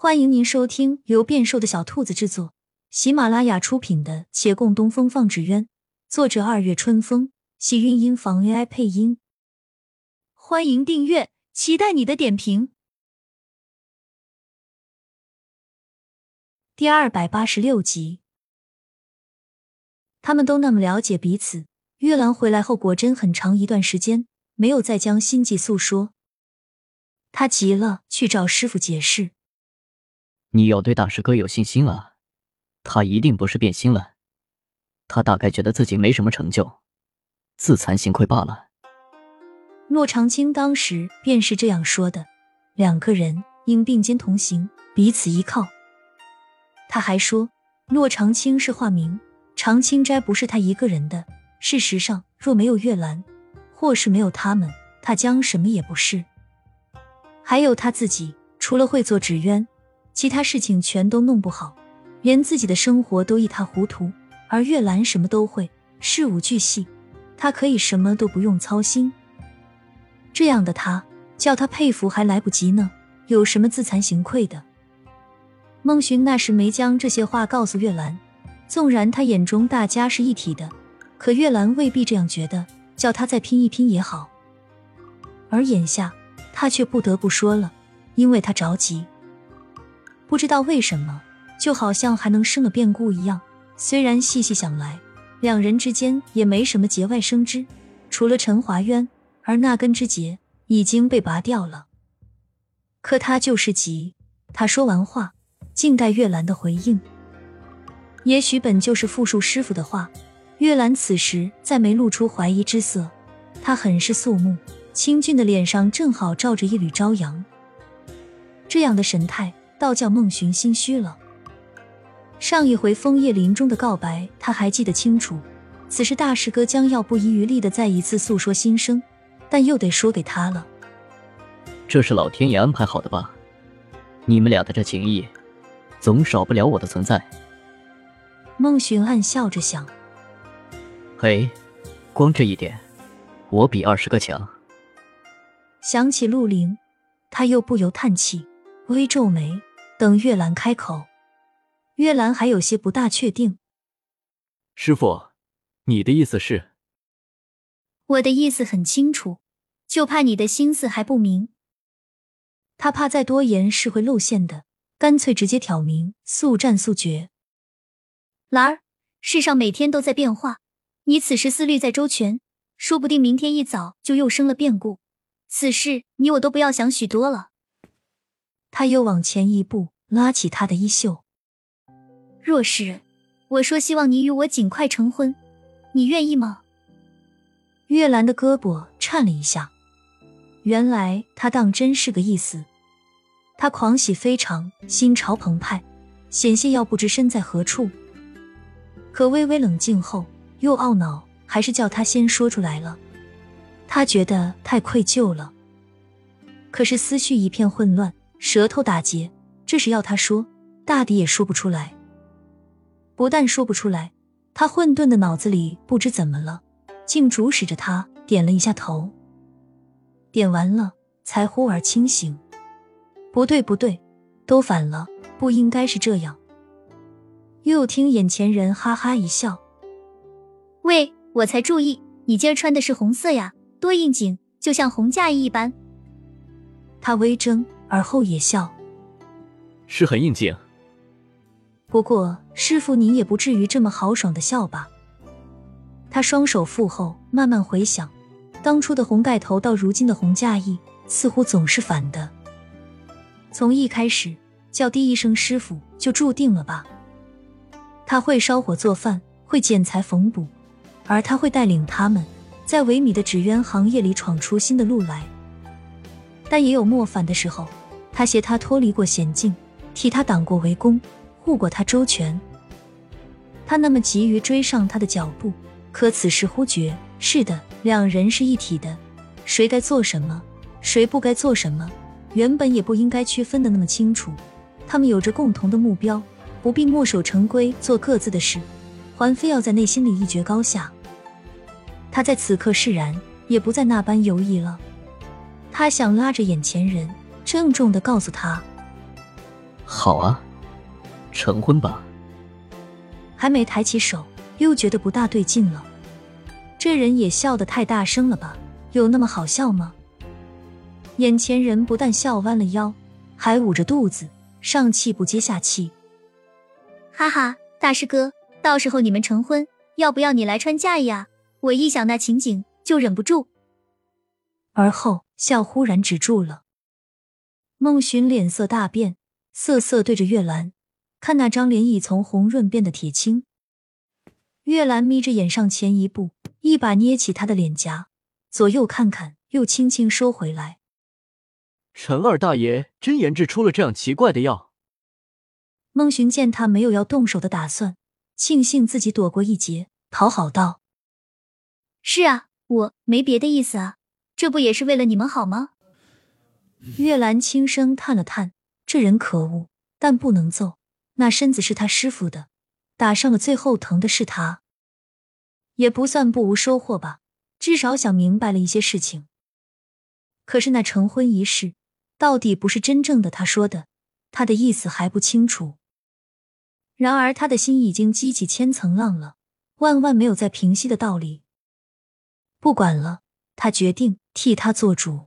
欢迎您收听由变瘦的小兔子制作、喜马拉雅出品的《且共东风放纸鸢》，作者二月春风，喜韵音房 AI 配音。欢迎订阅，期待你的点评。第二百八十六集，他们都那么了解彼此。月兰回来后，果真很长一段时间没有再将心计诉说。他急了，去找师傅解释。你要对大师哥有信心啊，他一定不是变心了，他大概觉得自己没什么成就，自惭形愧罢了。骆长青当时便是这样说的，两个人应并肩同行，彼此依靠。他还说，骆长青是化名，长青斋不是他一个人的。事实上，若没有月兰，或是没有他们，他将什么也不是。还有他自己，除了会做纸鸢。其他事情全都弄不好，连自己的生活都一塌糊涂。而月兰什么都会，事无巨细，她可以什么都不用操心。这样的他，叫他佩服还来不及呢，有什么自惭形愧的？孟寻那时没将这些话告诉月兰，纵然他眼中大家是一体的，可月兰未必这样觉得，叫他再拼一拼也好。而眼下，他却不得不说了，因为他着急。不知道为什么，就好像还能生了变故一样。虽然细细想来，两人之间也没什么节外生枝，除了陈华渊，而那根枝节已经被拔掉了。可他就是急。他说完话，静待月兰的回应。也许本就是复述师傅的话，月兰此时再没露出怀疑之色，她很是肃穆，清俊的脸上正好照着一缕朝阳，这样的神态。倒叫孟寻心虚了。上一回枫叶林中的告白，他还记得清楚。此时大师哥将要不遗余力的再一次诉说心声，但又得说给他了。这是老天爷安排好的吧？你们俩的这情谊，总少不了我的存在。孟寻暗笑着想：嘿，光这一点，我比二十个强。想起陆凌，他又不由叹气，微皱眉。等月兰开口，月兰还有些不大确定。师傅，你的意思是？我的意思很清楚，就怕你的心思还不明。他怕再多言是会露馅的，干脆直接挑明，速战速决。兰儿，世上每天都在变化，你此时思虑再周全，说不定明天一早就又生了变故。此事你我都不要想许多了。他又往前一步，拉起他的衣袖。若是我说希望你与我尽快成婚，你愿意吗？月兰的胳膊颤了一下，原来他当真是个意思。他狂喜非常，心潮澎湃，险些要不知身在何处。可微微冷静后，又懊恼，还是叫他先说出来了。他觉得太愧疚了，可是思绪一片混乱。舌头打结，这是要他说，大抵也说不出来。不但说不出来，他混沌的脑子里不知怎么了，竟主使着他点了一下头。点完了，才忽而清醒。不对，不对，都反了，不应该是这样。又听眼前人哈哈一笑：“喂，我才注意，你今儿穿的是红色呀，多应景，就像红嫁衣一般。”他微怔。而后也笑，是很应景。不过师傅，您也不至于这么豪爽的笑吧？他双手负后，慢慢回想，当初的红盖头到如今的红嫁衣，似乎总是反的。从一开始叫第一声师傅，就注定了吧？他会烧火做饭，会剪裁缝补，而他会带领他们在萎靡的纸鸢行业里闯出新的路来。但也有莫凡的时候，他携他脱离过险境，替他挡过围攻，护过他周全。他那么急于追上他的脚步，可此时忽觉，是的，两人是一体的，谁该做什么，谁不该做什么，原本也不应该区分的那么清楚。他们有着共同的目标，不必墨守成规做各自的事，还非要在内心里一决高下。他在此刻释然，也不再那般犹疑了。他想拉着眼前人，郑重的告诉他：“好啊，成婚吧。还没抬起手，又觉得不大对劲了。这人也笑得太大声了吧？有那么好笑吗？眼前人不但笑弯了腰，还捂着肚子，上气不接下气。哈哈，大师哥，到时候你们成婚，要不要你来穿嫁衣啊？我一想那情景就忍不住。而后笑忽然止住了。孟寻脸色大变，瑟瑟对着月兰，看那张脸已从红润变得铁青。月兰眯着眼上前一步，一把捏起他的脸颊，左右看看，又轻轻收回来。陈二大爷真研制出了这样奇怪的药。孟寻见他没有要动手的打算，庆幸自己躲过一劫，讨好道：“是啊，我没别的意思啊，这不也是为了你们好吗？”月兰轻声叹了叹：“这人可恶，但不能揍。那身子是他师傅的，打上了最后疼的是他，也不算不无收获吧。至少想明白了一些事情。可是那成婚一事，到底不是真正的他说的，他的意思还不清楚。然而他的心已经激起千层浪了，万万没有再平息的道理。不管了，他决定替他做主。”